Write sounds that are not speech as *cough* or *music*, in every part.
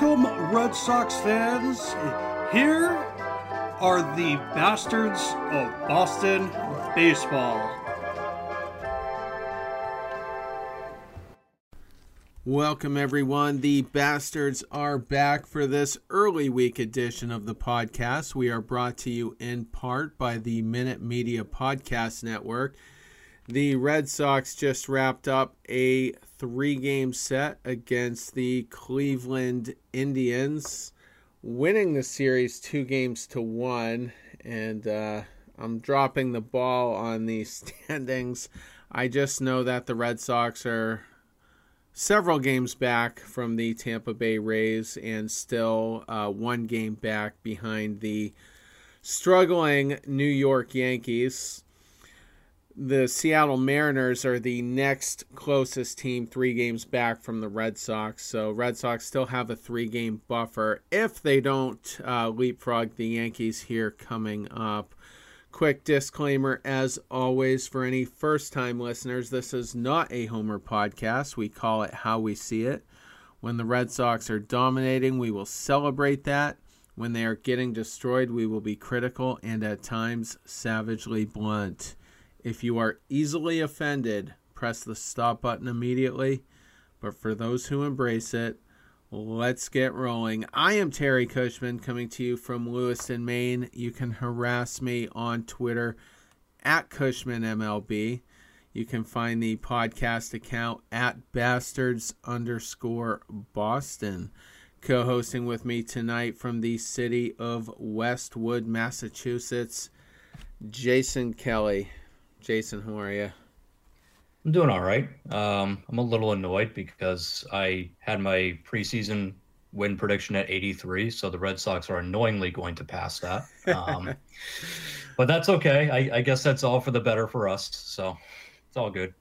Welcome, Red Sox fans. Here are the bastards of Boston baseball. Welcome, everyone. The Bastards are back for this early week edition of the podcast. We are brought to you in part by the Minute Media Podcast Network. The Red Sox just wrapped up a three game set against the Cleveland Indians, winning the series two games to one. And uh, I'm dropping the ball on the *laughs* standings. I just know that the Red Sox are several games back from the Tampa Bay Rays and still uh, one game back behind the struggling New York Yankees. The Seattle Mariners are the next closest team, three games back from the Red Sox. So, Red Sox still have a three game buffer if they don't uh, leapfrog the Yankees here coming up. Quick disclaimer as always for any first time listeners this is not a Homer podcast. We call it How We See It. When the Red Sox are dominating, we will celebrate that. When they are getting destroyed, we will be critical and at times savagely blunt. If you are easily offended, press the stop button immediately. But for those who embrace it, Let's get rolling. I am Terry Cushman coming to you from Lewiston, Maine. You can harass me on Twitter at CushmanMLB. You can find the podcast account at bastards underscore Boston. Co hosting with me tonight from the city of Westwood, Massachusetts, Jason Kelly. Jason, how are you? I'm doing all right. Um, I'm a little annoyed because I had my preseason win prediction at 83, so the Red Sox are annoyingly going to pass that. Um, *laughs* but that's okay. I, I, guess that's all for the better for us. So it's all good.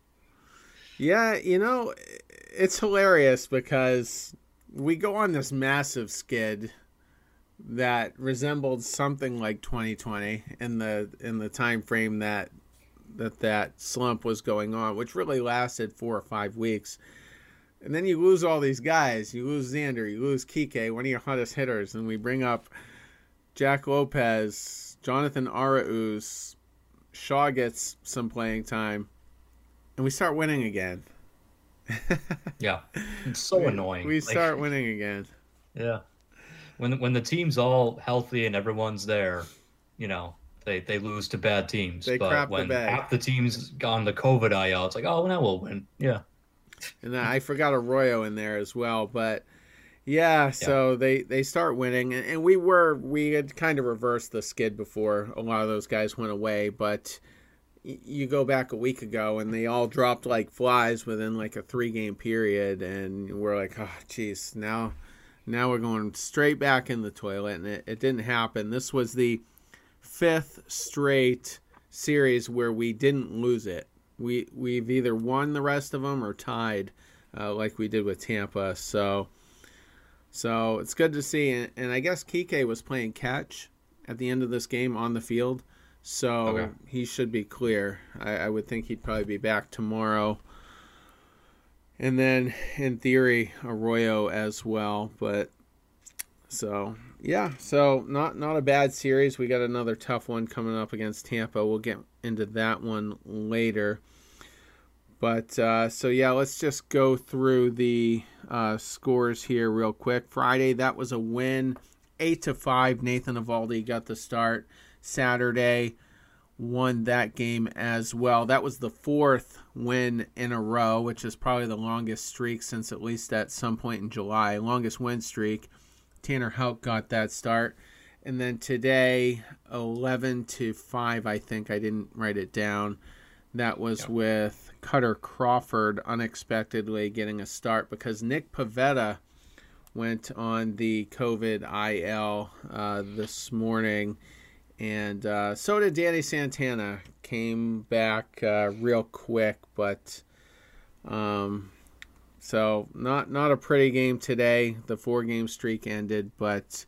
Yeah, you know, it's hilarious because we go on this massive skid that resembled something like 2020 in the in the time frame that that that slump was going on, which really lasted four or five weeks. And then you lose all these guys. You lose Xander, you lose Kike, one of your hottest hitters, and we bring up Jack Lopez, Jonathan Arauz, Shaw gets some playing time, and we start winning again. *laughs* yeah, it's so we, annoying. We start winning again. Yeah, when when the team's all healthy and everyone's there, you know, they they lose to bad teams. They but when the half the teams gone the COVID IL, it's like, oh, now we'll win. Yeah. And I forgot Arroyo in there as well, but yeah, so yeah. they they start winning, and, and we were we had kind of reversed the skid before a lot of those guys went away, but you go back a week ago and they all dropped like flies within like a three game period and we're like oh geez now now we're going straight back in the toilet and it, it didn't happen this was the fifth straight series where we didn't lose it. We we've either won the rest of them or tied, uh, like we did with Tampa. So so it's good to see. And, and, I guess Kike was playing catch at the end of this game on the field, so okay. he should be clear. I, I would think he'd probably be back tomorrow. And then, in theory, Arroyo as well. But so yeah, so not not a bad series. We got another tough one coming up against Tampa. We'll get into that one later. But uh, so yeah, let's just go through the uh, scores here real quick. Friday, that was a win, eight to five. Nathan Eovaldi got the start. Saturday, won that game as well. That was the fourth win in a row, which is probably the longest streak since at least at some point in July. Longest win streak. Tanner Houck got that start. And then today, 11 to 5, I think. I didn't write it down. That was yep. with Kutter Crawford unexpectedly getting a start because Nick Pivetta went on the COVID IL uh, this morning. And uh, so did Danny Santana. Came back uh, real quick, but um, so not not a pretty game today. The four game streak ended, but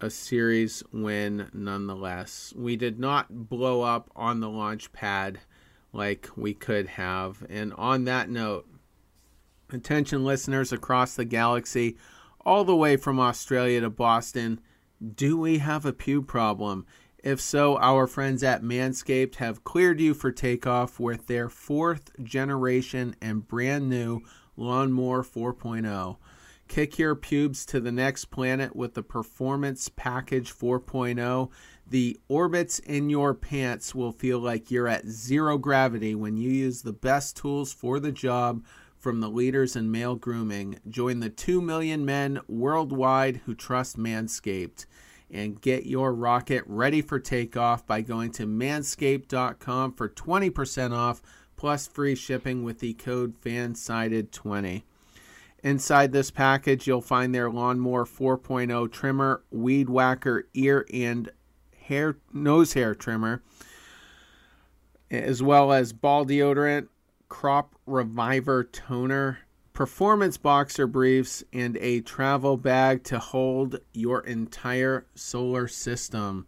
a series win nonetheless. We did not blow up on the launch pad like we could have. And on that note, attention listeners across the galaxy, all the way from Australia to Boston. Do we have a pew problem? If so, our friends at Manscaped have cleared you for takeoff with their fourth generation and brand new Lawnmower 4.0. Kick your pubes to the next planet with the Performance Package 4.0. The orbits in your pants will feel like you're at zero gravity when you use the best tools for the job from the leaders in male grooming. Join the 2 million men worldwide who trust Manscaped and get your rocket ready for takeoff by going to manscaped.com for 20% off plus free shipping with the code FANSIDED20. Inside this package, you'll find their Lawnmower 4.0 trimmer, Weed Whacker ear and hair nose hair trimmer, as well as ball deodorant, crop reviver toner, performance boxer briefs, and a travel bag to hold your entire solar system.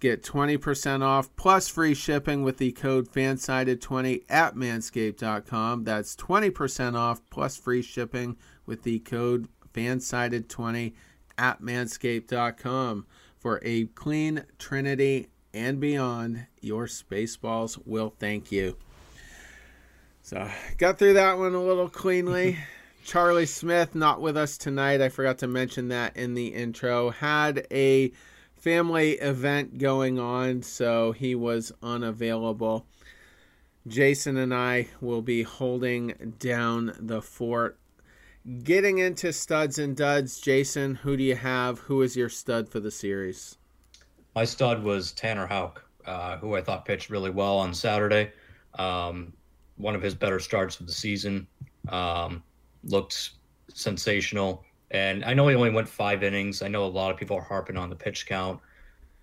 Get 20% off plus free shipping with the code FANSIDED20 at manscaped.com. That's 20% off plus free shipping with the code FANSIDED20 at manscaped.com. For a clean Trinity and beyond, your Spaceballs will thank you. So, got through that one a little cleanly. *laughs* Charlie Smith, not with us tonight. I forgot to mention that in the intro. Had a family event going on, so he was unavailable. Jason and I will be holding down the fort. Getting into studs and duds, Jason, who do you have? Who is your stud for the series? My stud was Tanner Houck, uh, who I thought pitched really well on Saturday. Um, one of his better starts of the season. Um, looked sensational. And I know he only went five innings. I know a lot of people are harping on the pitch count.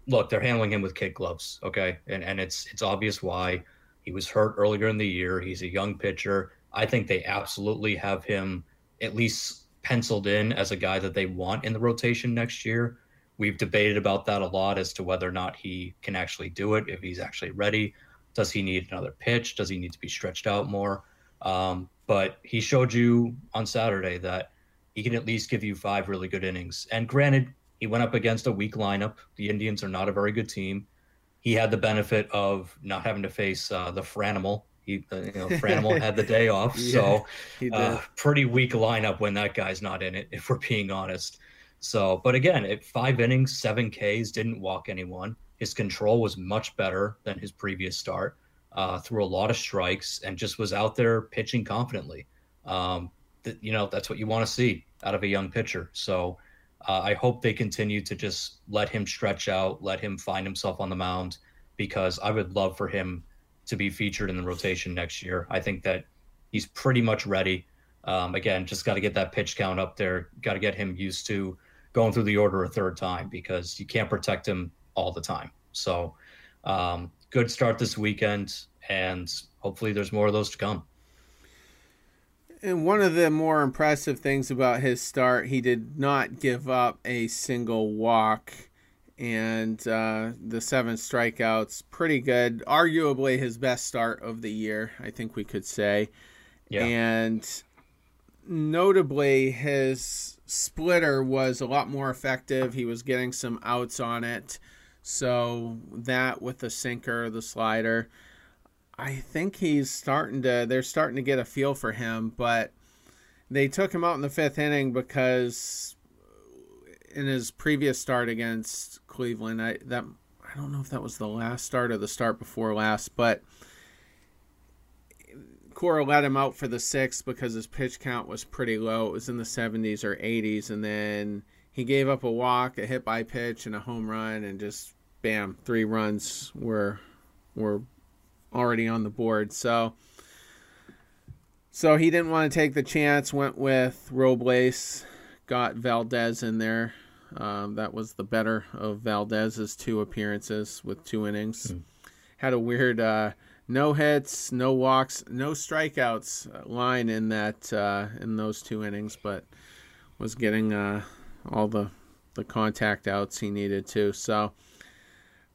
Look, they're handling him with kid gloves, okay? And and it's it's obvious why. He was hurt earlier in the year. He's a young pitcher. I think they absolutely have him at least penciled in as a guy that they want in the rotation next year. We've debated about that a lot as to whether or not he can actually do it, if he's actually ready. Does he need another pitch? Does he need to be stretched out more? Um, but he showed you on Saturday that he can at least give you five really good innings. And granted, he went up against a weak lineup. The Indians are not a very good team. He had the benefit of not having to face uh, the Franimal. He, uh, you know, Franimal had the day off, *laughs* yeah, so uh, pretty weak lineup when that guy's not in it. If we're being honest. So, but again, at five innings, seven Ks, didn't walk anyone. His control was much better than his previous start. Uh, threw a lot of strikes and just was out there pitching confidently. Um, th- you know, that's what you want to see out of a young pitcher. So uh, I hope they continue to just let him stretch out, let him find himself on the mound, because I would love for him to be featured in the rotation next year. I think that he's pretty much ready. Um, again, just got to get that pitch count up there. Got to get him used to going through the order a third time because you can't protect him all the time. So, um, good start this weekend, and hopefully there's more of those to come. And one of the more impressive things about his start, he did not give up a single walk. And uh, the seven strikeouts, pretty good. Arguably his best start of the year, I think we could say. Yeah. And notably, his splitter was a lot more effective. He was getting some outs on it. So that with the sinker, the slider, I think he's starting to. They're starting to get a feel for him, but they took him out in the fifth inning because in his previous start against Cleveland, I that I don't know if that was the last start or the start before last, but Cora let him out for the sixth because his pitch count was pretty low. It was in the 70s or 80s, and then he gave up a walk, a hit by pitch, and a home run, and just bam, three runs were were already on the board. So so he didn't want to take the chance, went with Robles, got Valdez in there. Um, that was the better of Valdez's two appearances with two innings. Mm. Had a weird uh, no hits, no walks, no strikeouts line in that uh, in those two innings, but was getting uh, all the the contact outs he needed to. So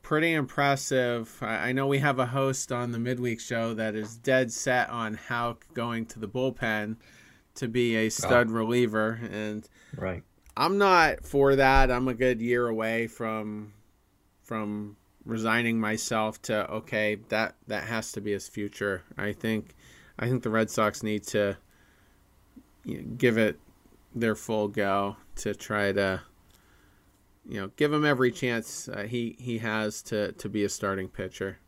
pretty impressive. I know we have a host on the midweek show that is dead set on Houck going to the bullpen to be a stud oh. reliever, and right. I'm not for that. I'm a good year away from from resigning myself to okay that that has to be his future. I think I think the Red Sox need to you know, give it their full go to try to you know give him every chance uh, he he has to to be a starting pitcher.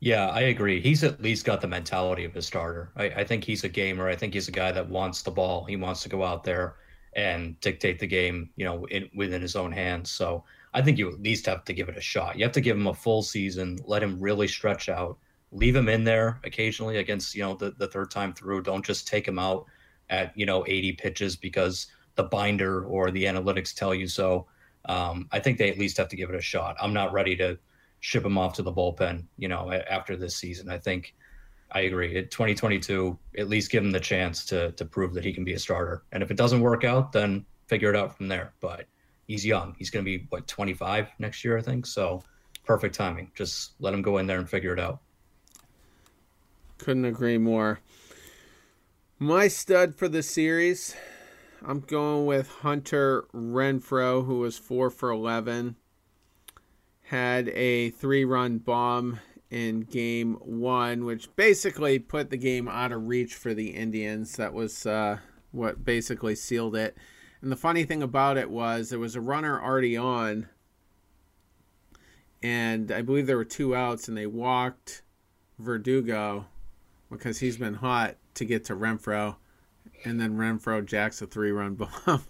Yeah, I agree. He's at least got the mentality of a starter. I, I think he's a gamer. I think he's a guy that wants the ball. He wants to go out there and dictate the game, you know, in, within his own hands. So I think you at least have to give it a shot. You have to give him a full season, let him really stretch out, leave him in there occasionally against, you know, the, the third time through. Don't just take him out at, you know, 80 pitches because the binder or the analytics tell you so. Um, I think they at least have to give it a shot. I'm not ready to ship him off to the bullpen, you know, after this season. I think I agree. At 2022, at least give him the chance to to prove that he can be a starter. And if it doesn't work out, then figure it out from there. But he's young. He's going to be what 25 next year, I think. So perfect timing. Just let him go in there and figure it out. Couldn't agree more. My stud for the series, I'm going with Hunter Renfroe, who was four for 11. Had a three run bomb in game one, which basically put the game out of reach for the Indians. That was uh, what basically sealed it. And the funny thing about it was there was a runner already on, and I believe there were two outs, and they walked Verdugo because he's been hot to get to Renfroe. And then Renfroe jacks a three run *laughs* bomb.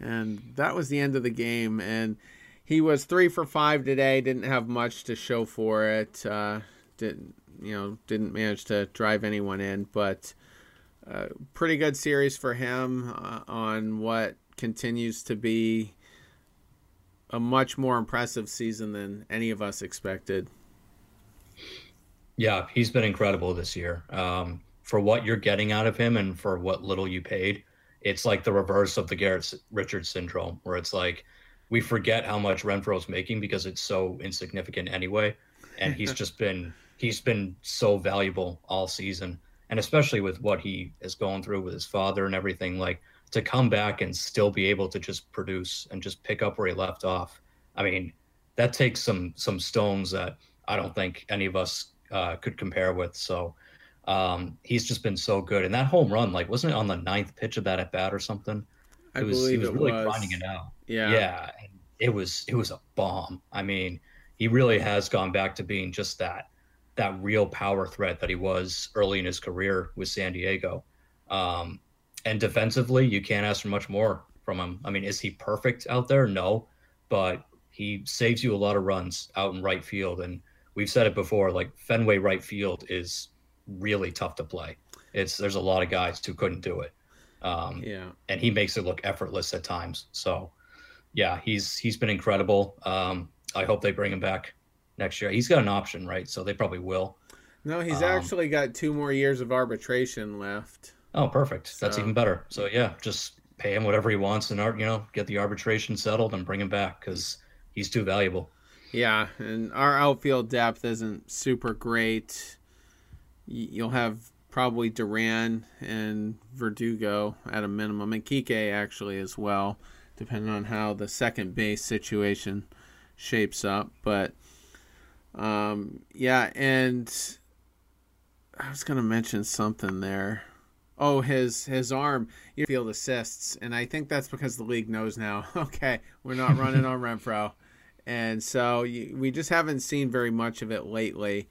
and that was the end of the game. And he was three for five today. Didn't have much to show for it. Uh, didn't you know? Didn't manage to drive anyone in, but uh, pretty good series for him uh, on what continues to be a much more impressive season than any of us expected. Yeah, he's been incredible this year. Um, for what you're getting out of him and for what little you paid, it's like the reverse of the Garrett Richards syndrome, where it's like we forget how much Renfroe's making because it's so insignificant anyway. And he's *laughs* just been he's been so valuable all season. And especially with what he is going through with his father and everything, like to come back and still be able to just produce and just pick up where he left off. I mean, that takes some some stones that I don't think any of us uh, could compare with. So um, he's just been so good. And that home run, like, wasn't it on the ninth pitch of that at bat or something? I it was, believe he was really was. grinding it out. Yeah. Yeah. It was it was a bomb. I mean, he really has gone back to being just that that real power threat that he was early in his career with San Diego. Um, and defensively, you can't ask for much more from him. I mean, is he perfect out there? No, but he saves you a lot of runs out in right field. And we've said it before, like Fenway right field is really tough to play. It's there's a lot of guys who couldn't do it. Um, yeah, and he makes it look effortless at times. So, yeah, he's he's been incredible. Um, I hope they bring him back next year. He's got an option, right? So they probably will. No, he's um, actually got two more years of arbitration left. Oh, perfect. So. That's even better. So yeah, just pay him whatever he wants and art, you know, get the arbitration settled and bring him back because he's too valuable. Yeah, and our outfield depth isn't super great. You'll have probably Duran and Verdugo at a minimum, and Kike actually as well, depending on how the second base situation shapes up. But um, yeah, and I was gonna mention something there. Oh, his his arm you field assists, and I think that's because the league knows now. *laughs* Okay, we're not running on Renfroe, and so you, we just haven't seen very much of it lately,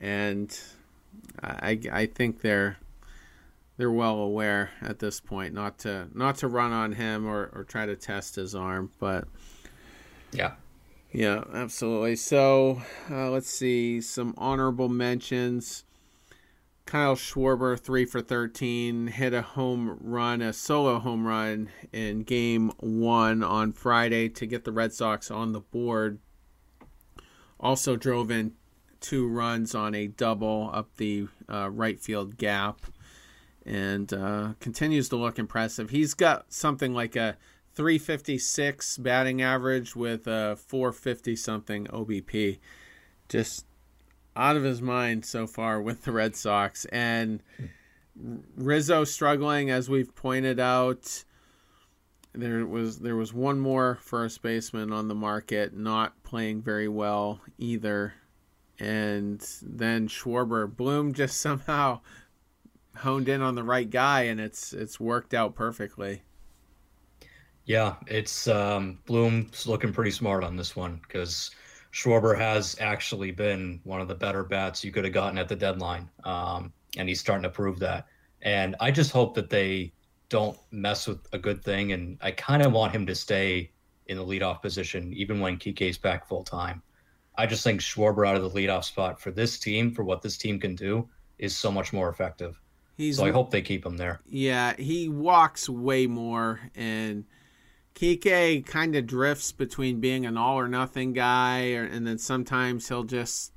and I I think they're they're well aware at this point not to not to run on him or, or try to test his arm, but yeah, yeah, absolutely. So uh, let's see some honorable mentions. Kyle Schwarber, three for 13, hit a home run, a solo home run in game one on Friday to get the Red Sox on the board. Also drove in two runs on a double up the uh, right field gap and uh, continues to look impressive. He's got something like a 356 batting average with a 450 something OBP. Just out of his mind so far with the Red Sox. And Rizzo struggling, as we've pointed out. there was there was one more first baseman on the market not playing very well either, and then Schwarber Bloom just *laughs* somehow honed in on the right guy, and it's it's worked out perfectly. Yeah, it's um, Bloom's looking pretty smart on this one because Schwarber has actually been one of the better bats you could have gotten at the deadline, um, and he's starting to prove that. And I just hope that they don't mess with a good thing. And I kind of want him to stay in the leadoff position, even when Kike's back full time. I just think Schwarber out of the leadoff spot for this team, for what this team can do, is so much more effective. He's, so I hope they keep him there. Yeah, he walks way more, and Kike kind of drifts between being an all or nothing guy, or, and then sometimes he'll just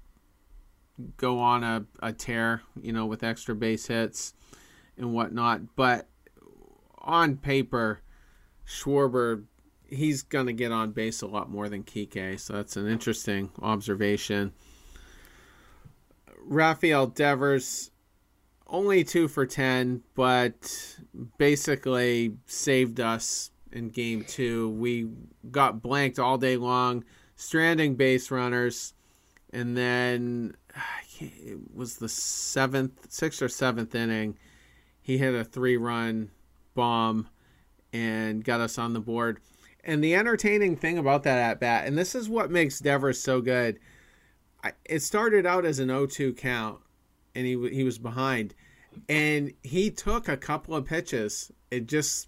go on a, a tear, you know, with extra base hits and whatnot. But on paper, Schwarber, he's going to get on base a lot more than Kike. So that's an interesting observation. Rafael Devers, only two for 10, but basically saved us in game two. We got blanked all day long, stranding base runners. And then it was the seventh, sixth or seventh inning. He hit a three run bomb and got us on the board. And the entertaining thing about that at bat, and this is what makes Devers so good, it started out as an 0-2 count, and he he was behind, and he took a couple of pitches. It just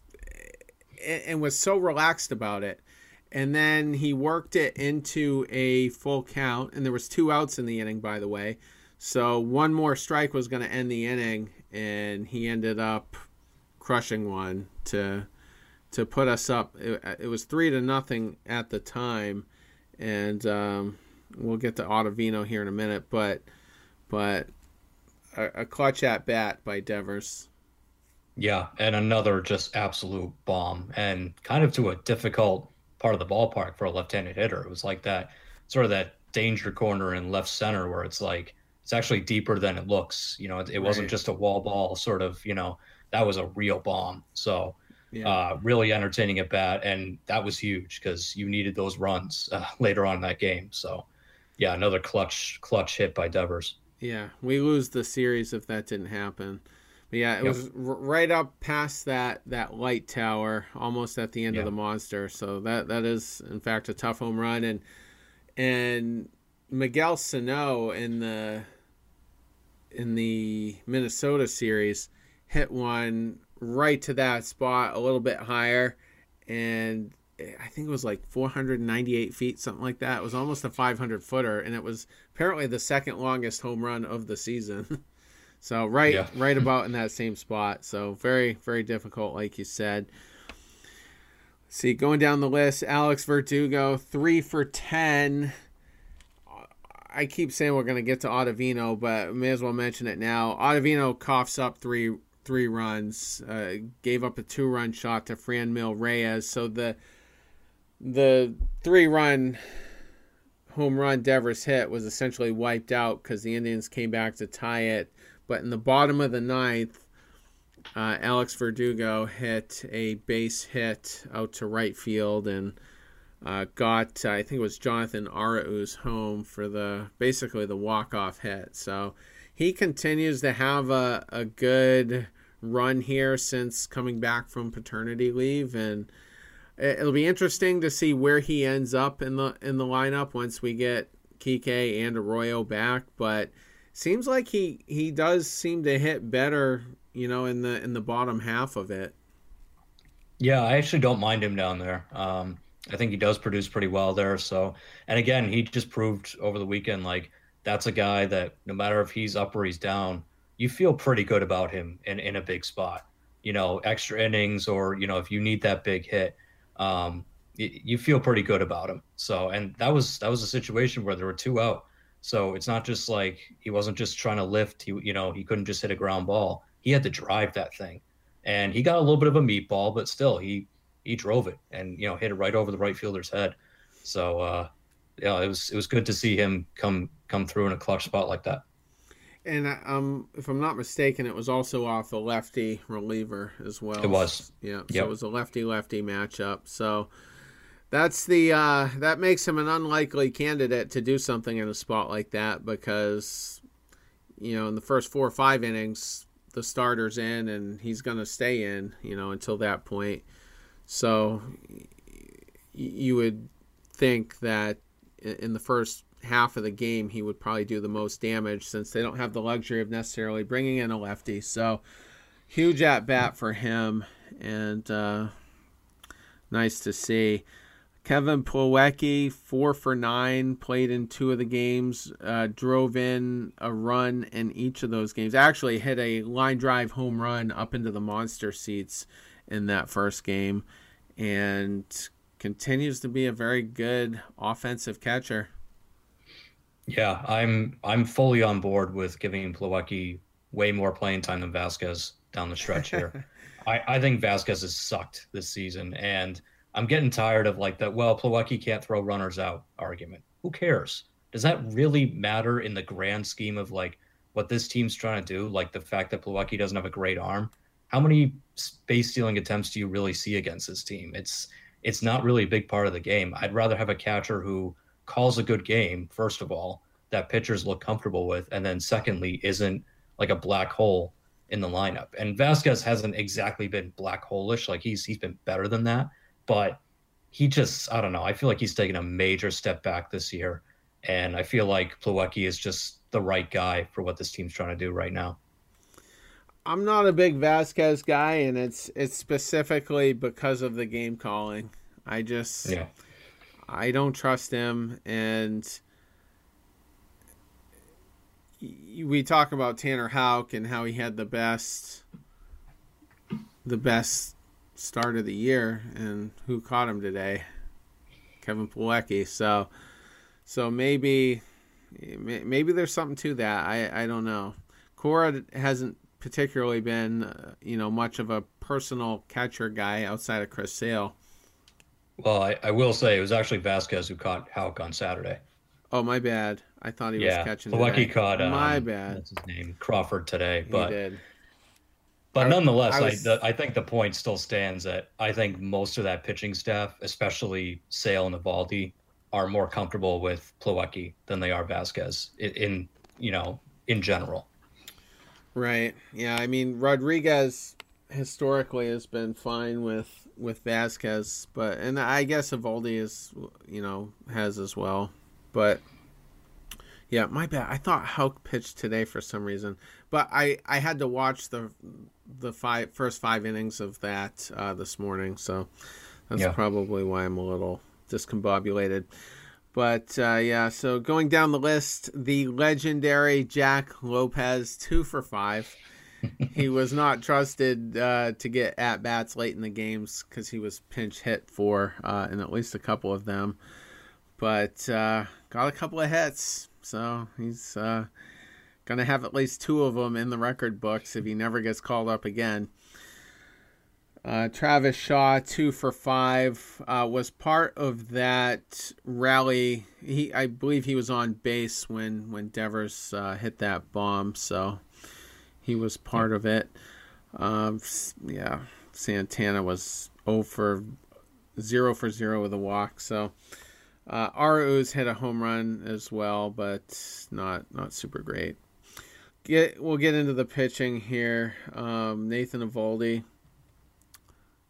and was so relaxed about it, and then he worked it into a full count, and there was two outs in the inning, by the way. So one more strike was going to end the inning, and he ended up crushing one to to put us up. It, it was three to nothing at the time, and um, we'll get to Ottavino here in a minute. But but a, a clutch at bat by Devers. Yeah, and another just absolute bomb, and kind of to a difficult part of the ballpark for a left-handed hitter. It was like that sort of that danger corner in left center where it's like it's actually deeper than it looks. You know, it, it wasn't just a wall ball sort of you know that was a real bomb. So yeah. uh, really entertaining at bat, and that was huge because you needed those runs uh, *laughs* later on in that game. So yeah, another clutch clutch hit by Devers. Yeah, we lose the series if that didn't happen. But yeah, it yep. was r- right up past that that light tower, almost at the end yep. of the monster. So that that is in fact a tough home run, and and Miguel Sano in the in the Minnesota series hit one right to that spot, a little bit higher, and I think it was like 498 feet, something like that. It was almost a 500 footer, and it was apparently the second longest home run of the season. *laughs* so right, yeah. right *laughs* about in that same spot. So very, very difficult, like you said. See, going down the list, Alex Verdugo, three for ten. I keep saying we're going to get to Ottavino, but may as well mention it now. Ottavino coughs up three three runs, uh, gave up a two run shot to Franmil Reyes. So the the three run home run Devers hit was essentially wiped out because the Indians came back to tie it. But in the bottom of the ninth, uh, Alex Verdugo hit a base hit out to right field and uh, got I think it was Jonathan Arauz home for the basically the walk off hit. So he continues to have a, a good run here since coming back from paternity leave and it'll be interesting to see where he ends up in the in the lineup once we get Kike and Arroyo back but seems like he he does seem to hit better you know in the in the bottom half of it. Yeah I actually don't mind him down there. Um I think he does produce pretty well there. So and again he just proved over the weekend like that's a guy that no matter if he's up or he's down, you feel pretty good about him in, in a big spot. You know, extra innings or, you know, if you need that big hit, um, you, you feel pretty good about him. So, and that was, that was a situation where there were two out. So it's not just like he wasn't just trying to lift. He, you know, he couldn't just hit a ground ball. He had to drive that thing, and he got a little bit of a meatball, but still, he he drove it and you know hit it right over the right fielder's head. So uh, yeah, it was it was good to see him come come through in a clutch spot like that. And um, if I'm not mistaken, it was also off a lefty reliever as well. It was. Yeah. So it was a lefty lefty matchup. So that's the uh, that makes him an unlikely candidate to do something in a spot like that because you know in the first four or five innings the starter's in and he's going to stay in you know until that point. So you would think that in the first half of the game, he would probably do the most damage since they don't have the luxury of necessarily bringing in a lefty. So, huge at bat for him, and uh, nice to see. Kevin Plawecki, four for nine, played in two of the games, uh, drove in a run in each of those games. Actually, hit a line drive home run up into the monster seats in that first game, and continues to be a very good offensive catcher. Yeah, I'm I'm fully on board with giving Plawecki way more playing time than Vazquez down the stretch here. *laughs* I, I think Vazquez has sucked this season, and I'm getting tired of like that. Well, Plawecki can't throw runners out argument. Who cares? Does that really matter in the grand scheme of like what this team's trying to do? Like the fact that Plawecki doesn't have a great arm. How many base stealing attempts do you really see against this team? It's it's not really a big part of the game. I'd rather have a catcher who calls a good game, first of all, that pitchers look comfortable with, and then secondly, isn't like a black hole in the lineup. And Vazquez hasn't exactly been black hole-ish. Like he's he's been better than that, but he just I don't know. I feel like he's taken a major step back this year, and I feel like Plawecki is just the right guy for what this team's trying to do right now. I'm not a big Vazquez guy, and it's it's specifically because of the game calling. I just yeah. I don't trust him, and we talk about Tanner Houck and how he had the best the best start of the year, and who caught him today? Kevin Plawecki. So so maybe maybe there's something to that. I I don't know. Cora hasn't particularly been, uh, you know, much of a personal catcher guy outside of Chris Sale. Well, I, I will say it was actually Vazquez who caught Houck on Saturday. Oh, my bad. I thought he yeah, was catching. Lucky caught. Um, my bad. What's his name? Crawford today, but. He did. But I, nonetheless, I, was... I, the, I, think the point still stands that I think most of that pitching staff, especially Sale and Eovaldi, are more comfortable with Plawecki than they are Vazquez in, in you know in general. Right. Yeah. I mean, Rodriguez historically has been fine with with Vazquez, but and I guess Eovaldi is you know has as well, but yeah, my bad. I thought Houck pitched today for some reason, but I I had to watch the the five first five innings of that uh, this morning, so that's yeah. probably why I'm a little discombobulated. But uh, yeah, so going down the list, the legendary Jack Lopez, two for five. *laughs* he was not trusted uh, to get at bats late in the games because he was pinch hit for uh, in at least a couple of them, but uh, got a couple of hits. So he's uh, gonna have at least two of them in the record books if he never gets called up again. Uh, Travis Shaw, two for five, uh, was part of that rally. He, I believe, he was on base when when Devers uh, hit that bomb, so he was part of it. Um, yeah, Santana was 0 for zero for zero with a walk. So uh, Arauz hit a home run as well, but not not super great. Get we'll get into the pitching here. Um, Nathan Eovaldi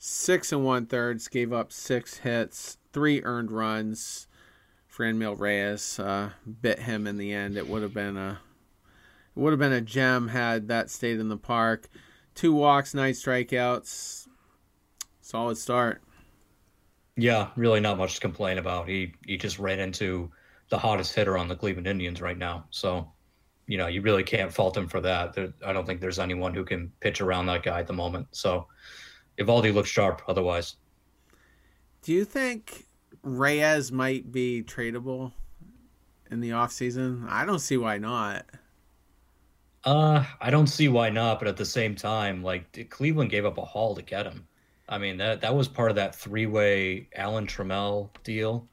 six and one thirds, gave up six hits, three earned runs. Franmil Reyes uh, bit him in the end. It would have been a it would have been a gem had that stayed in the park. Two walks, nine strikeouts. Solid start. Yeah, really not much to complain about. He he just ran into the hottest hitter on the Cleveland Indians right now. So, you know, you really can't fault him for that. There, I don't think there's anyone who can pitch around that guy at the moment. So, Eovaldi looks sharp otherwise. Do you think Reyes might be tradable in the offseason? I don't see why not. Uh, I don't see why not, but at the same time, like Cleveland gave up a haul to get him. I mean that that was part of that three-way Alan Trammell deal.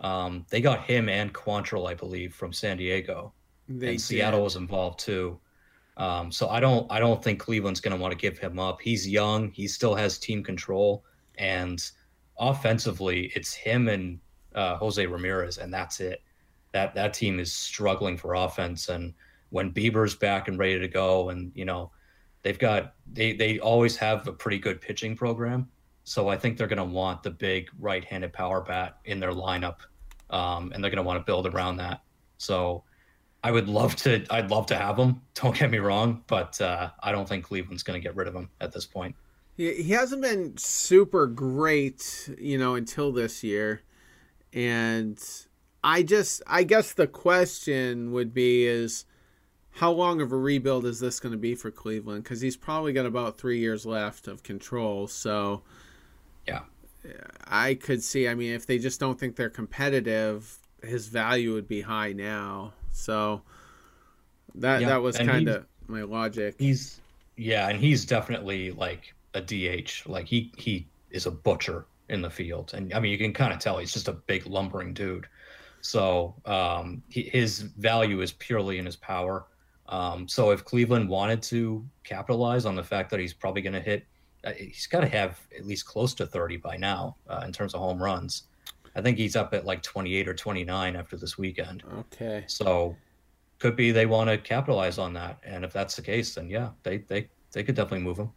Um, they got him and Quantrill, I believe, from San Diego. They and did. Seattle was involved too. Um, so I don't I don't think Cleveland's going to want to give him up. He's young. He still has team control, and offensively, it's him and uh, Jose Ramirez, and that's it. That that team is struggling for offense, and when Bieber's back and ready to go, and you know they've got they they always have a pretty good pitching program. So I think they're going to want the big right-handed power bat in their lineup, um, and they're going to want to build around that. So I would love to. I'd love to have him. Don't get me wrong, but uh, I don't think Cleveland's going to get rid of him at this point. He, he hasn't been super great, you know, until this year, and I just, I guess the question would be is how long of a rebuild is this going to be for Cleveland? Because he's probably got about three years left of control. So, yeah, I could see. I mean, if they just don't think they're competitive, his value would be high now. So that yeah, that was kind of my logic. He's yeah, and he's definitely like a DH. Like he he is a butcher in the field, and I mean you can kind of tell he's just a big lumbering dude. So um, he, his value is purely in his power. Um, so if Cleveland wanted to capitalize on the fact that he's probably going to hit, uh, he's got to have at least close to 30 by now uh, in terms of home runs. I think he's up at like 28 or 29 after this weekend. Okay. So could be they want to capitalize on that, and if that's the case, then yeah, they they they could definitely move him.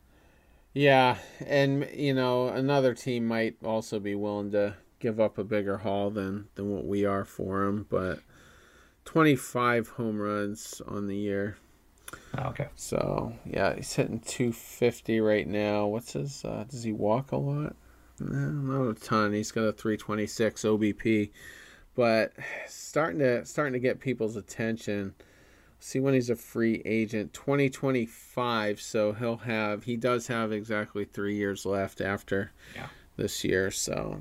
Yeah, and you know another team might also be willing to give up a bigger haul than than what we are for him, but 25 home runs on the year. Oh, okay. So yeah, he's hitting 250 right now. What's his? Uh, does he walk a lot? Not a ton. He's got a 326 OBP, but starting to starting to get people's attention. See when he's a free agent, 2025. So he'll have he does have exactly three years left after yeah. this year. So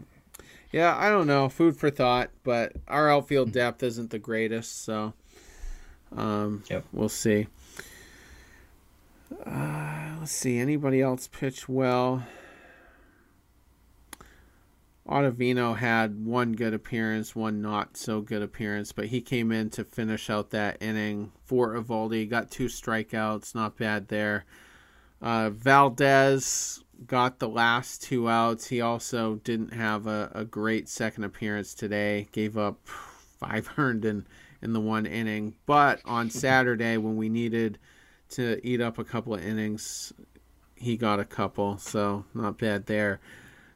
yeah, I don't know. Food for thought, but our outfield hmm. depth isn't the greatest, so um, yep. we'll see. Uh, let's see. Anybody else pitch well? Ottavino had one good appearance, one not so good appearance, but he came in to finish out that inning for Eovaldi. Got two strikeouts, not bad there. Uh, Valdez got the last two outs. He also didn't have a, a great second appearance today. Gave up five *laughs* earned in, in the one inning. But on *laughs* Saturday, when we needed to eat up a couple of innings, he got a couple. So not bad there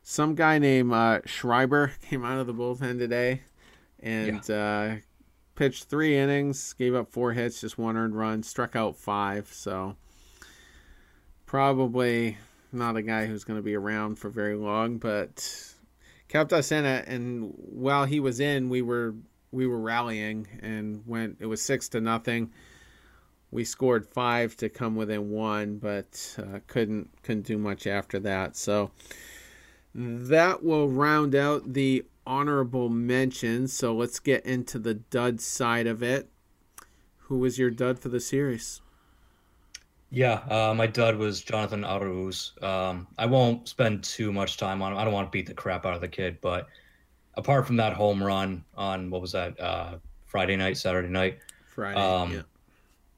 some guy named uh, Schreiber *laughs* came out of the bullpen today and yeah. uh, pitched three innings, gave up four hits, just one earned run, struck out five. So probably not a guy who's going to be around for very long, but kept us in it. And while he was in, we were we were rallying and went. It was six to nothing. We scored five to come within one, but uh, couldn't couldn't do much after that. So that will round out the honorable mentions. So let's get into the dud side of it. Who was your dud for the series? Yeah, uh, my dud was Jonathan Arauz. Um, I won't spend too much time on him. I don't want to beat the crap out of the kid, but apart from that home run on what was that uh, Friday night, Saturday night, Friday, um, yeah.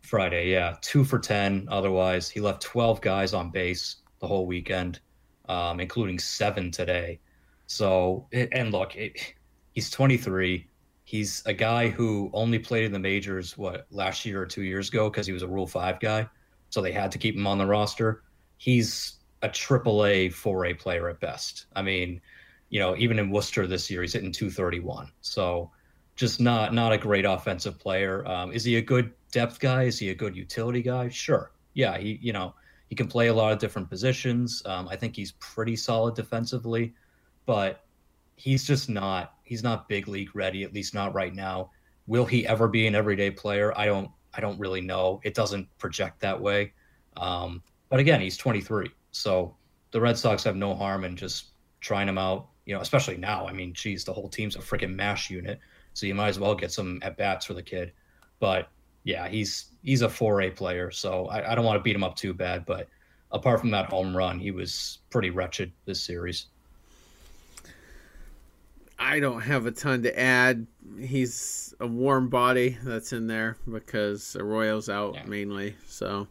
Friday, yeah, two for ten. Otherwise, he left twelve guys on base the whole weekend um, including seven today. So, and look, it, he's 23. He's a guy who only played in the majors, what, last year or two years ago, because he was a Rule 5 guy. So they had to keep him on the roster. He's a triple A, 4A player at best. I mean, you know, even in Worcester this year, he's hitting 231. So just not not a great offensive player. Um, is he a good depth guy? Is he a good utility guy? Sure. Yeah, he you know he can play a lot of different positions. Um, I think he's pretty solid defensively, but he's just not he's not big league ready, at least not right now. Will he ever be an everyday player? I don't I don't really know. It doesn't project that way. Um, but again, he's 23, so the Red Sox have no harm in just trying him out. You know, especially now. I mean, geez, the whole team's a freaking mash unit, so you might as well get some at bats for the kid. But yeah, he's he's a 4A player, so I, I don't want to beat him up too bad. But apart from that home run, he was pretty wretched this series. I don't have a ton to add. He's a warm body that's in there because Arroyo's out yeah. mainly. So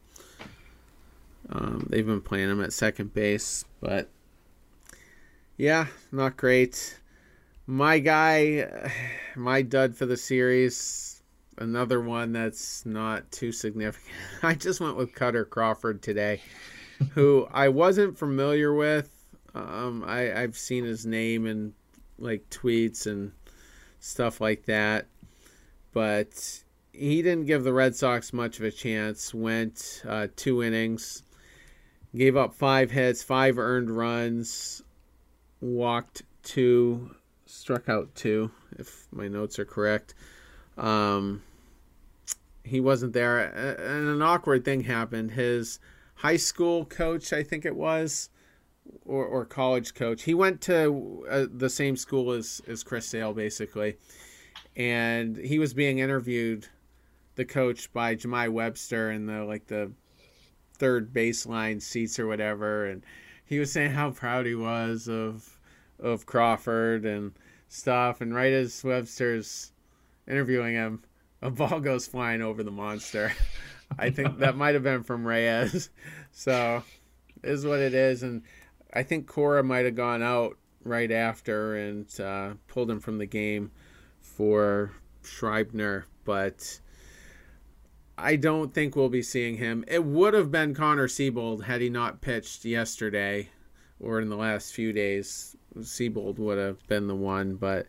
um, they've been playing him at second base. But yeah, not great. My guy, *sighs* my dud for the series, another one that's not too significant. *laughs* I just went with Kutter Crawford today, who I wasn't familiar with. Um, I, I've seen his name and like tweets and stuff like that. But he didn't give the Red Sox much of a chance. Went uh, two innings, gave up five hits, five earned runs, walked two, struck out two, if my notes are correct. Um, he wasn't there, and an awkward thing happened. His high school coach, I think it was, or, or college coach. He went to uh, the same school as, as Chris Sale, basically. And he was being interviewed, the coach, by Jahmai Webster in the like the third baseline seats or whatever. And he was saying how proud he was of of Crawford and stuff. And right as Webster's interviewing him, a ball goes flying over the monster. *laughs* I think that might have been from Reyes. *laughs* So is what it is. And I think Cora might have gone out right after and uh, pulled him from the game for Schreiber, but I don't think we'll be seeing him. It would have been Connor Seabold had he not pitched yesterday or in the last few days. Seabold would have been the one, but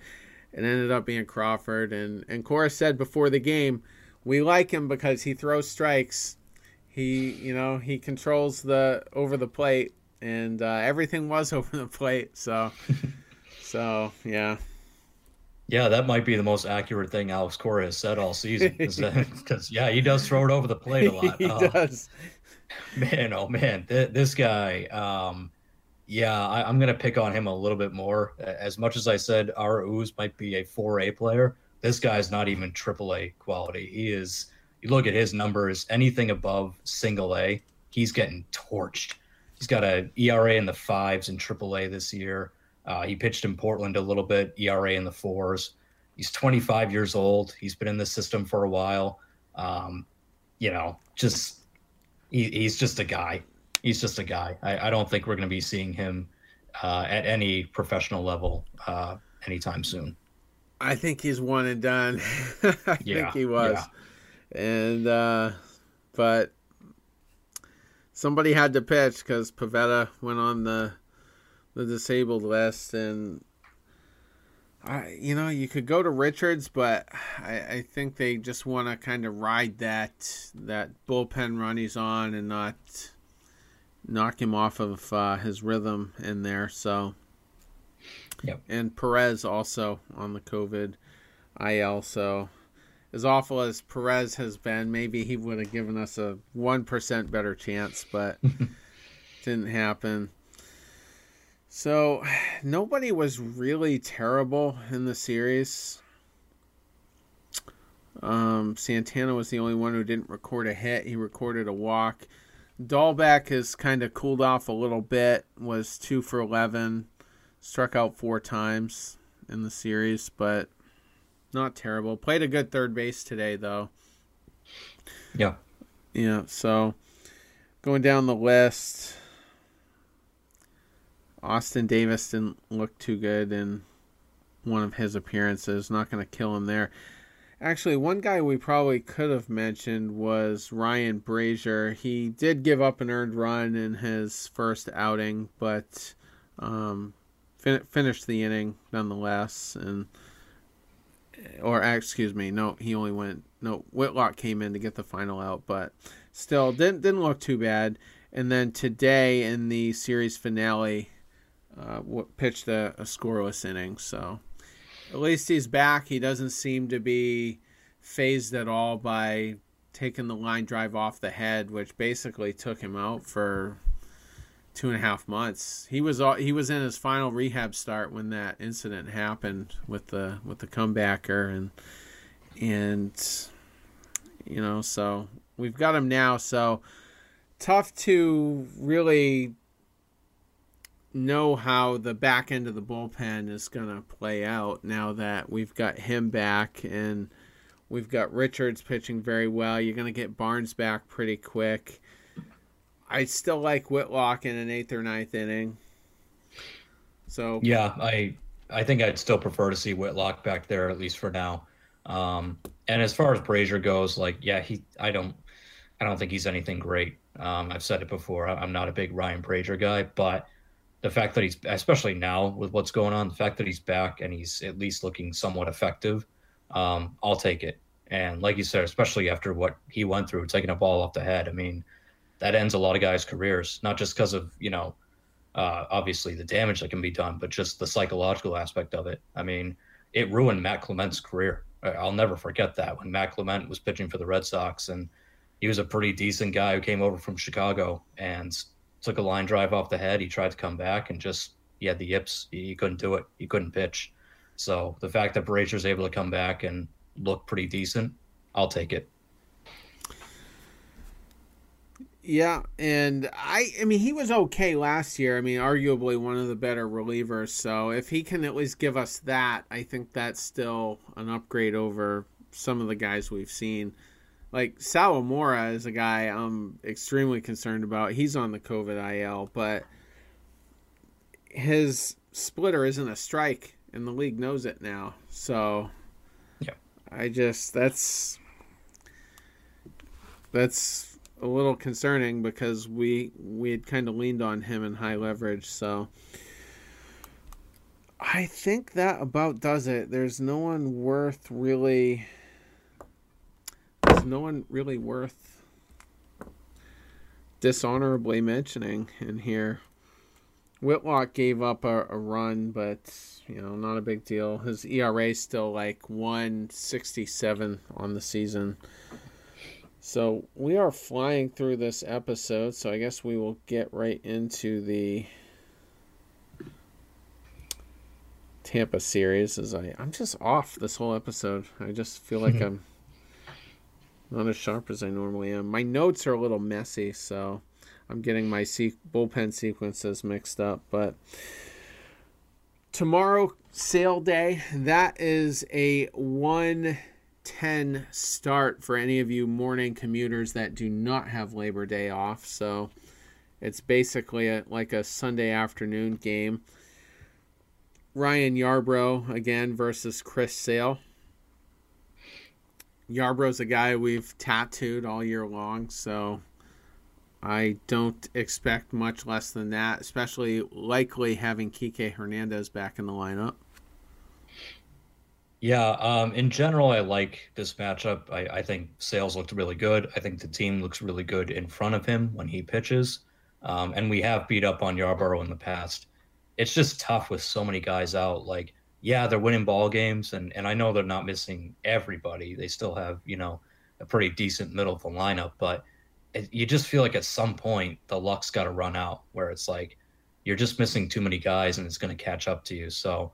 it ended up being Crawford. And, and Cora said before the game, we like him because he throws strikes. He, you know, he controls the over the plate and uh, everything was *laughs* over the plate. So, *laughs* so yeah. Yeah, that might be the most accurate thing Alex Cora has said all season. Because *laughs* yeah, he does throw it over the plate a lot. he uh, does. Man, oh man, th- this guy. Um, yeah, I, am gonna pick on him a little bit more. As much as I said, Arauz might be a 4A player, this guy's not even AAA quality. He is. You look at his numbers, anything above single A, he's getting torched. He's got a ERA in the fives in AAA this year. Uh, he pitched in Portland a little bit, ERA in the fours. He's 25 years old. He's been in the system for a while. Um, you know, just he, he's just a guy. He's just a guy. I, I don't think we're going to be seeing him uh, at any professional level uh, anytime soon. I think he's one and done. *laughs* I yeah, think he was. Yeah. And uh, but somebody had to pitch because Pivetta went on the the disabled list, and I, you know, you could go to Richards, but I, I think they just want to kind of ride that that bullpen run he's on and not knock him off of uh, his rhythm in there. So, yep. And Perez also on the COVID IL, so as awful as Perez has been, maybe he would have given us a 1% better chance, but *laughs* didn't happen. So, nobody was really terrible in the series. Um, Santana was the only one who didn't record a hit. He recorded a walk. Dalbec has kind of cooled off a little bit, was 2 for 11, struck out four times in the series, but not terrible. Played a good third base today, though. Yeah. Yeah. So going down the list, Austin Davis didn't look too good in one of his appearances. Not going to kill him there. Actually, one guy we probably could have mentioned was Ryan Brasier. He did give up an earned run in his first outing, but um, fin- finished the inning nonetheless. And or excuse me, no, he only went. No, Whitlock came in to get the final out, but still didn't didn't look too bad. And then today in the series finale, uh, pitched a, a scoreless inning. So at least he's back. He doesn't seem to be phased at all by taking the line drive off the head, which basically took him out for two and a half months. He was he was in his final rehab start when that incident happened with the with the comebacker and and you know so we've got him now. So tough to really know how the back end of the bullpen is going to play out now that we've got him back and we've got Richards pitching very well. You're going to get Barnes back pretty quick. I still like Whitlock in an eighth or ninth inning. So yeah, I I think I'd still prefer to see Whitlock back there at least for now. Um, and as far as Brasier goes, like yeah, he I don't I don't think he's anything great. Um, I've said it before. I'm not a big Ryan Brasier guy, but the fact that he's especially now with what's going on, the fact that he's back and he's at least looking somewhat effective, um, I'll take it. And like you said, especially after what he went through, taking a ball off the head, I mean, that ends a lot of guys' careers, not just because of you know, uh, obviously the damage that can be done, but just the psychological aspect of it. I mean, it ruined Matt Clement's career. I'll never forget that when Matt Clement was pitching for the Red Sox and he was a pretty decent guy who came over from Chicago and took a line drive off the head. He tried to come back and just he had the yips. He, he couldn't do it. He couldn't pitch. So the fact that Brasier's able to come back and look pretty decent, I'll take it. Yeah, and I I mean he was okay last year. I mean arguably one of the better relievers. So if he can at least give us that, I think that's still an upgrade over some of the guys we've seen like Sawamura is a guy I'm extremely concerned about. He's on the COVID IL, but his splitter isn't a strike, and the league knows it now. So, yeah, I just that's that's a little concerning because we we had kind of leaned on him in high leverage. So. I think that about does it. There's no one worth really no one really worth dishonorably mentioning in here. Whitlock gave up a, a, run, but you know, not a big deal. His ERA is still like 167 on the season. So we are flying through this episode, so I guess we will get right into the Tampa series as I I'm just off this whole episode. I just feel like *laughs* I'm not as sharp as I normally am. My notes are a little messy, so I'm getting my se- bullpen sequences mixed up. But tomorrow, sale day, that is a 110 start for any of you morning commuters that do not have Labor Day off. So it's basically a, like a Sunday afternoon game. Ryan Yarbrough again versus Chris Sale. Yarbrough's a guy we've tattooed all year long, so I don't expect much less than that, especially likely having Kike Hernandez back in the lineup. Yeah, um, in general, I like this matchup. I, I think Sales looked really good. I think the team looks really good in front of him when he pitches. Um, and we have beat up on Yarbrough in the past. It's just tough with so many guys out. Like yeah, they're winning ball games, and and I know they're not missing everybody. They still have you know a pretty decent middle of the lineup, but it, you just feel like at some point the luck's got to run out, where it's like you're just missing too many guys, and it's going to catch up to you. So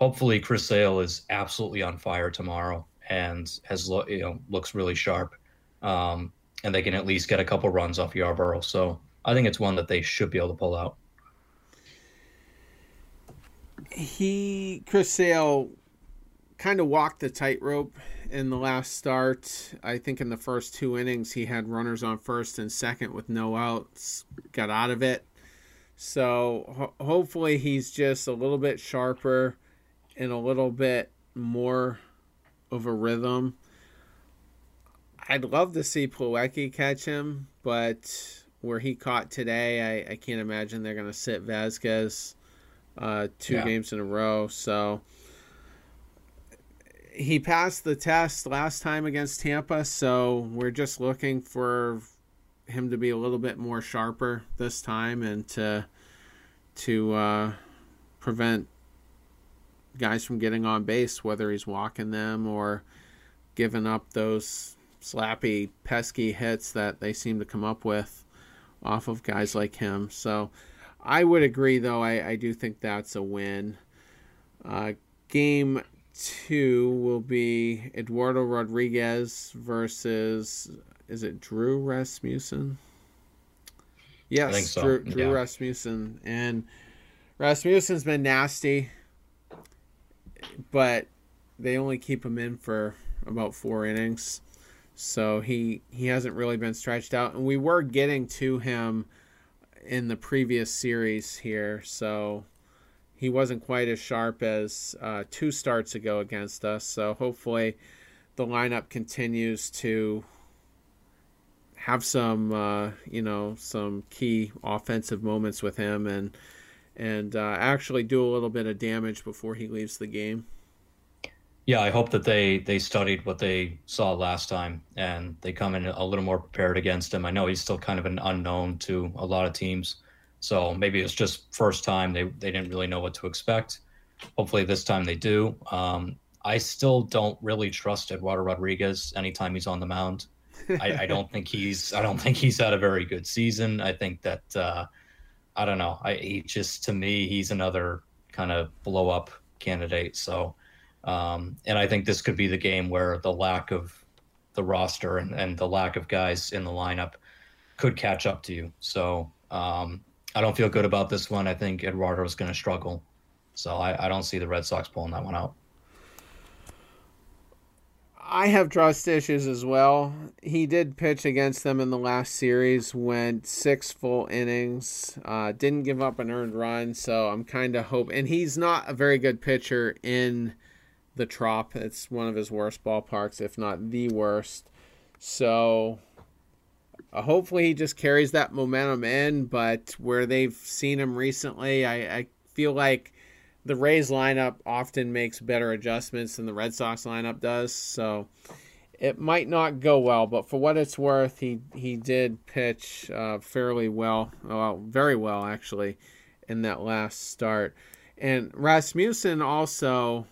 hopefully Chris Sale is absolutely on fire tomorrow and has you know looks really sharp, um, and they can at least get a couple runs off Yarbrough. So I think it's one that they should be able to pull out he Chris Sale kind of walked the tightrope in the last start. I think in the first two innings he had runners on first and second with no outs. Got out of it. So ho- hopefully he's just a little bit sharper and a little bit more of a rhythm. I'd love to see Plawecki catch him, but where he caught today, I, I can't imagine they're going to sit Vazquez uh, two yeah. games in a row. So he passed the test last time against Tampa. So we're just looking for him to be a little bit more sharper this time and to to uh, prevent guys from getting on base, whether he's walking them or giving up those slappy, pesky hits that they seem to come up with off of guys like him. So I would agree, though. I, I do think that's a win. Uh, game two will be Eduardo Rodriguez versus is it Drew Rasmussen? Yes, so. Drew, Drew yeah. Rasmussen, and Rasmussen's been nasty, but they only keep him in for about four innings, so he he hasn't really been stretched out. And we were getting to him in the previous series here, so he wasn't quite as sharp as uh, two starts ago against us. So hopefully, the lineup continues to have some uh, you know some key offensive moments with him and and uh, actually do a little bit of damage before he leaves the game. Yeah, I hope that they they studied what they saw last time and they come in a little more prepared against him. I know he's still kind of an unknown to a lot of teams, so maybe it's just first time they they didn't really know what to expect. Hopefully this time they do. Um, I still don't really trust Eduardo Rodriguez anytime he's on the mound. I, I, don't think he's I don't think he's had a very good season. I think that uh, I don't know. I he just to me he's another kind of blow up candidate. So um, and I think this could be the game where the lack of the roster and, and the lack of guys in the lineup could catch up to you. So um, I don't feel good about this one. I think Eduardo is going to struggle. So I, I don't see the Red Sox pulling that one out. I have trust issues as well. He did pitch against them in the last series, went six full innings, uh, didn't give up an earned run. So I'm kind of hoping. And he's not a very good pitcher in the Trop. It's one of his worst ballparks, if not the worst. So uh, hopefully he just carries that momentum in. But where they've seen him recently, I, I feel like the Rays lineup often makes better adjustments than the Red Sox lineup does. So it might not go well, but for what it's worth, he he did pitch uh, fairly well, well, very well actually, in that last start. And Rasmussen also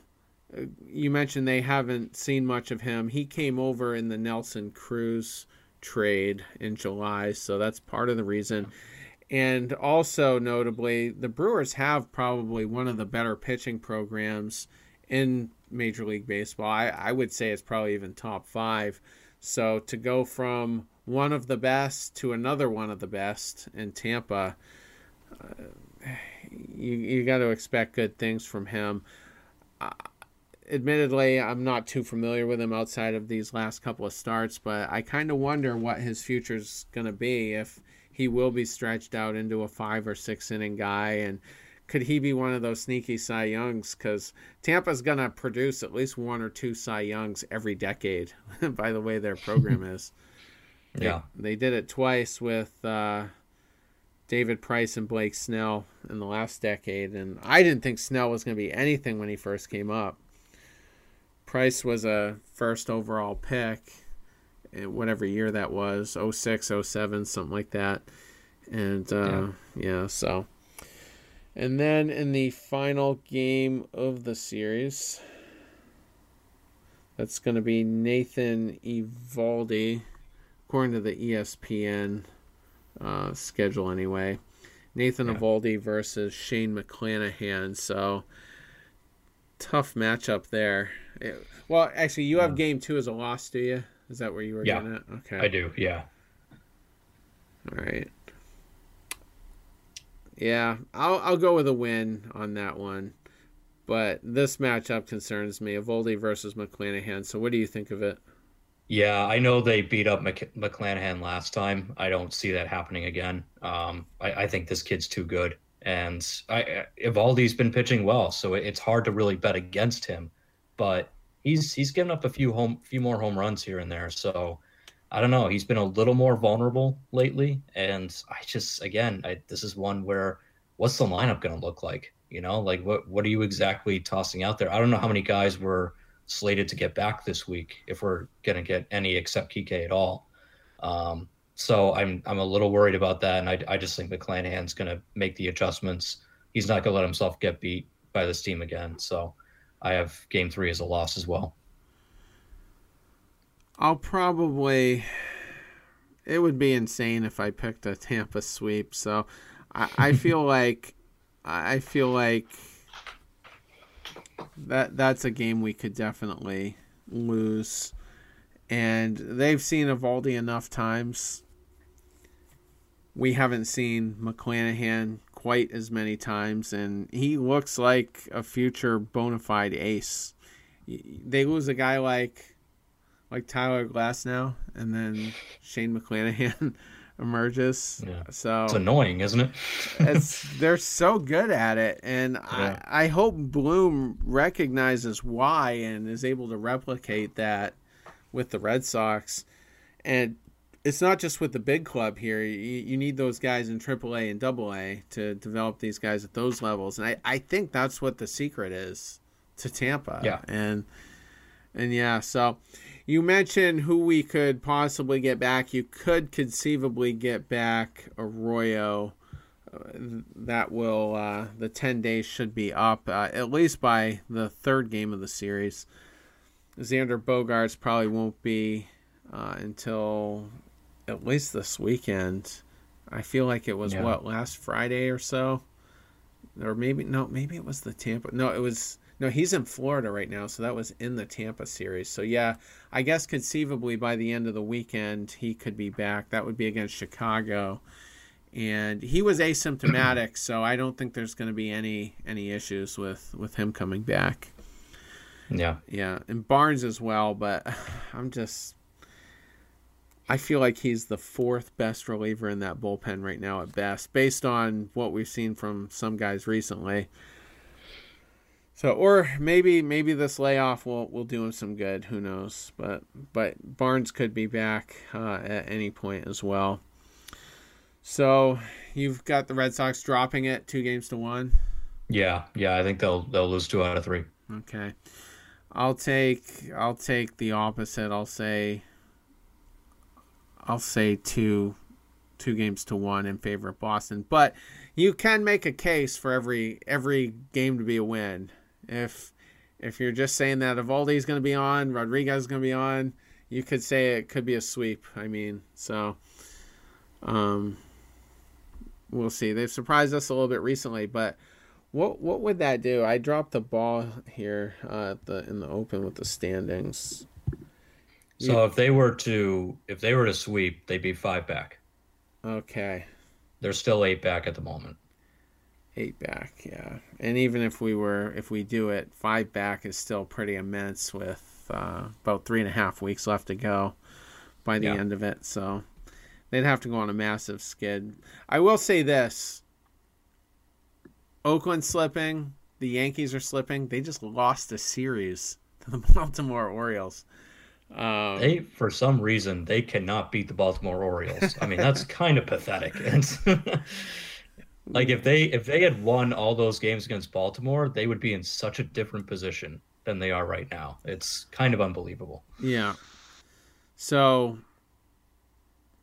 you mentioned they haven't seen much of him. He came over in the Nelson Cruz trade in July, so that's part of the reason. And also, notably, the Brewers have probably one of the better pitching programs in Major League Baseball. I, I would say it's probably even top five. So to go from one of the best to another one of the best in Tampa, uh, you, you got to expect good things from him admittedly, I'm not too familiar with him outside of these last couple of starts, but I kind of wonder what his future's going to be if he will be stretched out into a five or six inning guy and could he be one of those sneaky Cy Youngs? Because Tampa's going to produce at least one or two Cy Youngs every decade, *laughs* by the way their program is. *laughs* yeah. They, they, did it twice with uh, David Price and Blake Snell in the last decade. And I didn't think Snell was going to be anything when he first came up. Price was a first overall pick, whatever year that was 06, 07, something like that. And uh, yeah. yeah, so. And then in the final game of the series, that's going to be Nathan Eovaldi, according to the ESPN uh, schedule anyway. Nathan yeah. Versus Shane McClanahan. So tough matchup there. It, well, actually, you have game two as a loss, do you? Is that where you were yeah, getting it? Okay. I do, yeah. All right. Yeah, I'll I'll go with a win on that one. But this matchup concerns me. Eovaldi versus McClanahan. So what do you think of it? Yeah, I know they beat up Mc- McClanahan last time. I don't see that happening again. Um, I, I think this kid's too good. And I, Eovaldi's been pitching well, so it's hard to really bet against him. But he's he's given up a few home few more home runs here and there. So I don't know. He's been a little more vulnerable lately, and I just again, I, this is one where what's the lineup going to look like? You know, like what what are you exactly tossing out there? I don't know how many guys were slated to get back this week if we're going to get any except Kike at all. Um, so I'm I'm a little worried about that, and I I just think McClanahan's going to make the adjustments. He's not going to let himself get beat by this team again. So I have game three as a loss as well. I'll probably. It would be insane if I picked a Tampa sweep. So I, I *laughs* feel like I feel like that that's a game we could definitely lose. And they've seen Eovaldi enough times. We haven't seen McClanahan quite as many times, and he looks like a future bona fide ace. They lose a guy like like Tyler Glasnow, and then Shane McClanahan *laughs* emerges. Yeah. So it's annoying, isn't it? it's they're so good at it, and yeah. I I hope Bloom recognizes why and is able to replicate that with the Red Sox. And it's not just with the big club here. You, you need those guys in AAA and AA to develop these guys at those levels, and I, I think that's what the secret is to Tampa. Yeah, and and yeah, so you mentioned who we could possibly get back. You could conceivably get back Arroyo. Uh, that will uh, the 10 days should be up uh, at least by the third game of the series. Xander Bogaerts probably won't be uh, until at least this weekend. I feel like it was yeah. what last Friday or so, or maybe no, maybe it was the Tampa. No, it was no, he's in Florida right now, so that was in the Tampa series. So yeah, I guess conceivably by the end of the weekend he could be back. That would be against Chicago. And he was asymptomatic, so I don't think there's going to be any any issues with with him coming back. Yeah. Yeah, and Barnes as well, but *sighs* I'm just I feel like he's the fourth best reliever in that bullpen right now at best, based on what we've seen from some guys recently. So, or maybe maybe this layoff will will do him some good. Who knows? But but Barnes could be back uh, at any point as well. So you've got the Red Sox dropping it two games to one. Yeah, yeah, I think they'll they'll lose two out of three. Okay, I'll take I'll take the opposite. I'll say I'll say two two games to one in favor of Boston, but you can make a case for every every game to be a win if if you're just saying that Eovaldi's going to be on, Rodriguez is going to be on, you could say it could be a sweep. I mean, so um, we'll see. They've surprised us a little bit recently, but what what would that do? I dropped the ball here uh, the in the open with the standings. So if they were to if they were to sweep, they'd be five back. Okay. They're still eight back at the moment. Eight back, yeah. And even if we were, if we do it, five back is still pretty immense with uh, about three and a half weeks left to go by the yeah. end of it. So they'd have to go on a massive skid. I will say this Oakland slipping, the Yankees are slipping. They just lost a series to the *laughs* Baltimore Orioles. Um, they, for some reason, they cannot beat the Baltimore Orioles. I mean, that's *laughs* kind of pathetic. *laughs* And Like if they if they had won all those games against Baltimore, they would be in such a different position than they are right now. It's kind of unbelievable. Yeah. So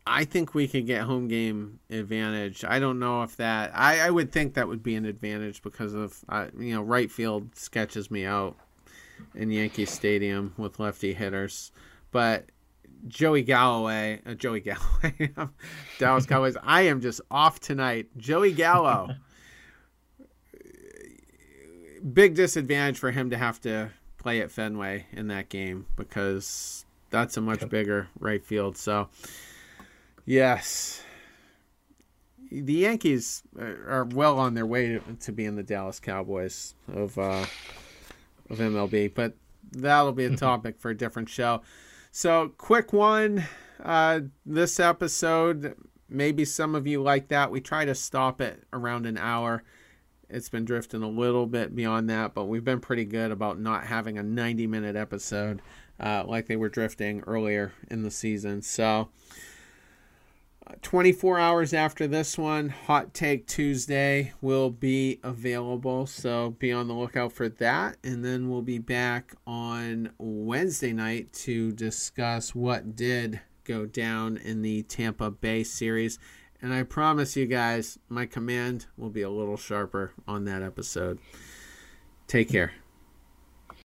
I think we could get home game advantage. I don't know if that. I, I would think that would be an advantage because of uh, you know right field sketches me out in Yankee Stadium with lefty hitters, but Joey Galloway, uh, Joey Galloway, *laughs* Dallas Cowboys. I am just off tonight. Joey Gallo. *laughs* Big disadvantage for him to have to play at Fenway in that game because that's a much bigger right field. So, yes, the Yankees are well on their way to, to being the Dallas Cowboys of uh, of MLB, but that'll be a topic for a different show. So, quick one. Uh, this episode, maybe some of you like that. We try to stop it around an hour. It's been drifting a little bit beyond that, but we've been pretty good about not having a 90 minute episode uh, like they were drifting earlier in the season. So, 24 hours after this one, Hot Take Tuesday will be available. So be on the lookout for that. And then we'll be back on Wednesday night to discuss what did go down in the Tampa Bay series. And I promise you guys, my command will be a little sharper on that episode. Take care.